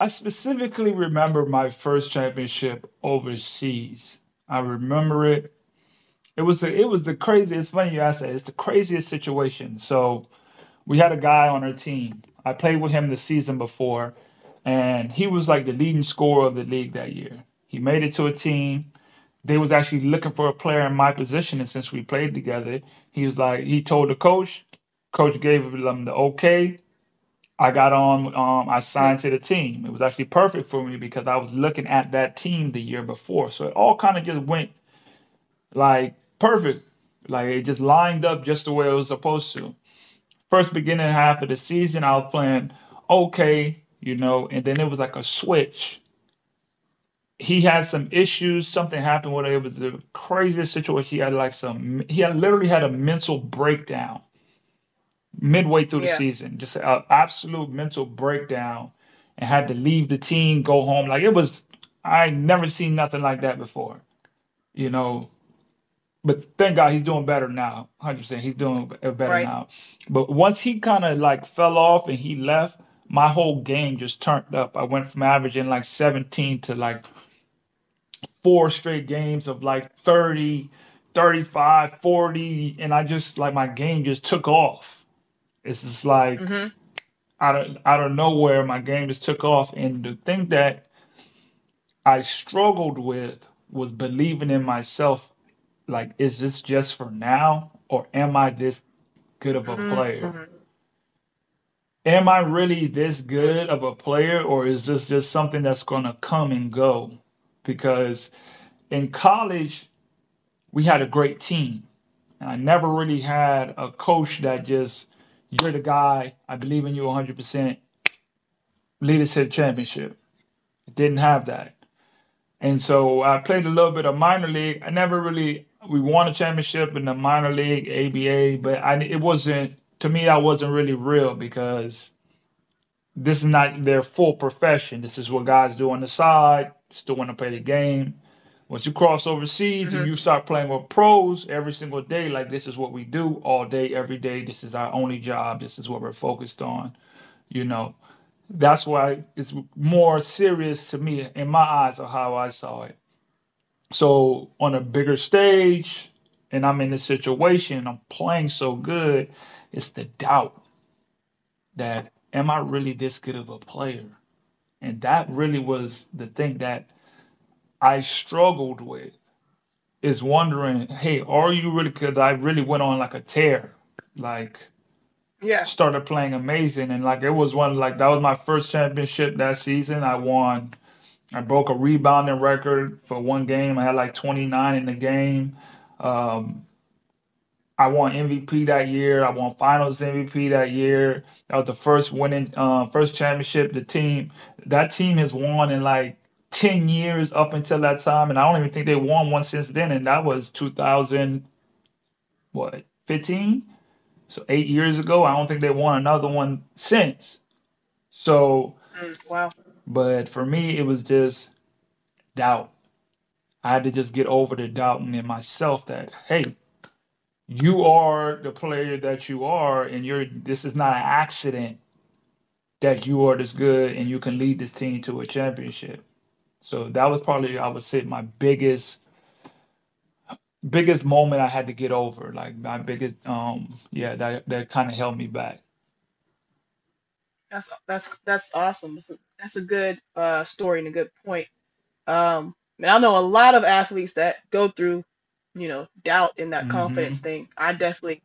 I specifically remember my first championship overseas. I remember it. It was the it was the craziest. It's funny you asked that. It's the craziest situation. So we had a guy on our team. I played with him the season before, and he was like the leading scorer of the league that year. He made it to a team. They was actually looking for a player in my position, and since we played together, he was like he told the coach. Coach gave them the okay. I got on. Um, I signed to the team. It was actually perfect for me because I was looking at that team the year before, so it all kind of just went like perfect. Like it just lined up just the way it was supposed to. First beginning half of the season, I was playing okay, you know, and then it was like a switch. He had some issues. Something happened with it. It was the craziest situation. He had like some. He had literally had a mental breakdown midway through the Yeah. season, just an absolute mental breakdown, and had to leave the team, go home. Like it was. I never seen nothing like that before, you know but thank God he's doing better now. Hundred percent, he's doing uh, better Right. now. But once he kind of like fell off and he left, my whole game just turned up. I went from averaging like 17 to like four straight games of like 30, 35, 40, and I just like my game just took off. It's just like hmm out of out of nowhere, my game just took off. And the thing that I struggled with was believing in myself. Like, is this just for now, or am I this good of a player? hmm Am I really this good of a player, or is this just something that's gonna come and go? Because in college, we had a great team, and I never really had a coach that just, you're the guy, I believe in you 100%, lead us to the championship. Didn't have that. And so I played a little bit of minor league. I never really we won a championship in the minor league ABA, but I it wasn't to me I wasn't really real because this is not their full profession. This is what guys do on the side, still want to play the game. Once you cross overseas and hmm you start playing with pros every single day, like this is what we do all day, every day. This is our only job. This is what we're focused on. You know, that's why it's more serious to me in my eyes of how I saw it. So on a bigger stage, and I'm in this situation, I'm playing so good, it's the doubt that am I really this good of a player? And that really was the thing that I struggled with is wondering, hey, are you really? Because I really went on like a tear, like Yeah. started playing amazing, and like it was one like that was my first championship that season. I won. I broke a rebounding record for one game. I had like 29 in the game. Um, I won MVP that year. I won Finals MVP that year. That was the first winning, uh, first championship the team that team has won in like ten years up until that time, and I don't even think they won one since then. And that was 2000 what 15? So eight years ago. I don't think they won another one since. So, Mm, wow. but for me, it was just doubt. I had to just get over the doubting in myself that hey, you are the player that you are, and you're. This is not an accident that you are this good and you can lead this team to a championship. So that was probably I would say my biggest biggest moment I had to get over. Like my biggest um yeah that that kind of held me back. That's that's that's awesome. That's a, that's a good uh story and a good point. Um, and I know a lot of athletes that go through, you know, doubt in that confidence hmm thing. I definitely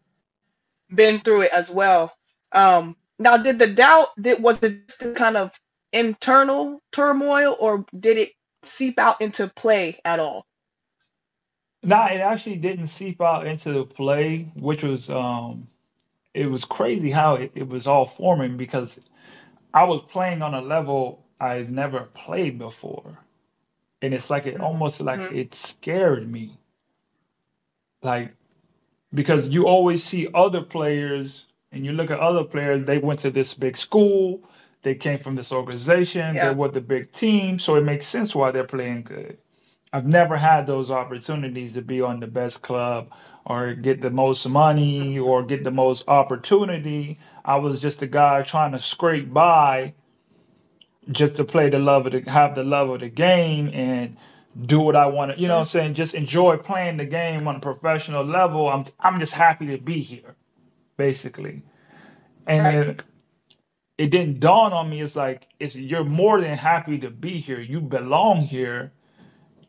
been through it as well. Um, now, did the doubt that was it just kind of internal turmoil, or did it seep out into play at all? Nah, it actually didn't seep out into the play, which was um it was crazy how it, it was all forming because I was playing on a level I had never played before. And it's like it almost like Mm-hmm. it scared me. Like because you always see other players and you look at other players, they went to this big school, they came from this organization, they Yeah. were the big team, so it makes sense why they're playing good. I've never had those opportunities to be on the best club or get the most money or get the most opportunity. I was just a guy trying to scrape by just to play the love of the have the love of the game and do what I want to, you know what I'm saying? Just enjoy playing the game on a professional level. I'm I'm just happy to be here, basically. And Right. then it didn't dawn on me. It's like it's you're more than happy to be here. You belong here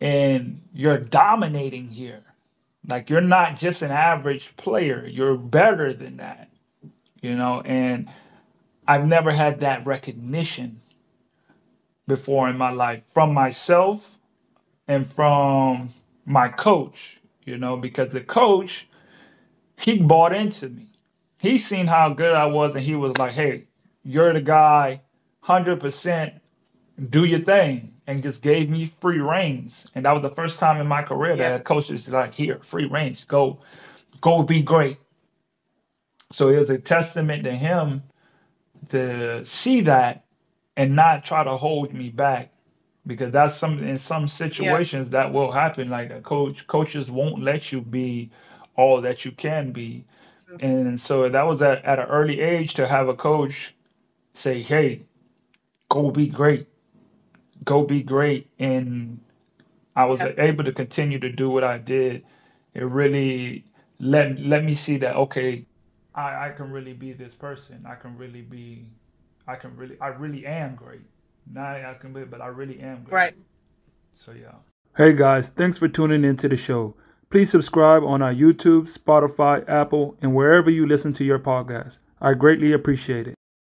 and you're dominating here. Like you're not just an average player. You're better than that. You know, and I've never had that recognition before in my life from myself and from my coach, you know, because the coach, he bought into me. He seen how good I was and he was like, hey, you're the guy, 100%, do your thing. And just gave me free reins. And that was the first time in my career that Yeah. a coach is like, here, free reins, go, go be great. So it was a testament to him to see that and not try to hold me back because that's some in some Yeah. situations that will happen like a coach coaches won't let you be all that you can be mm-hmm. and so that was at, at an early age to have a coach say hey go be great go be great and i was Yeah. able to continue to do what i did it really let let me see that okay i i can really be this person i can really be i can really i really am great not i can be but i really am great Right. so yeah Hey guys, thanks for tuning into the show. Please subscribe on our YouTube, Spotify, Apple, and wherever you listen to your podcast. I greatly appreciate it.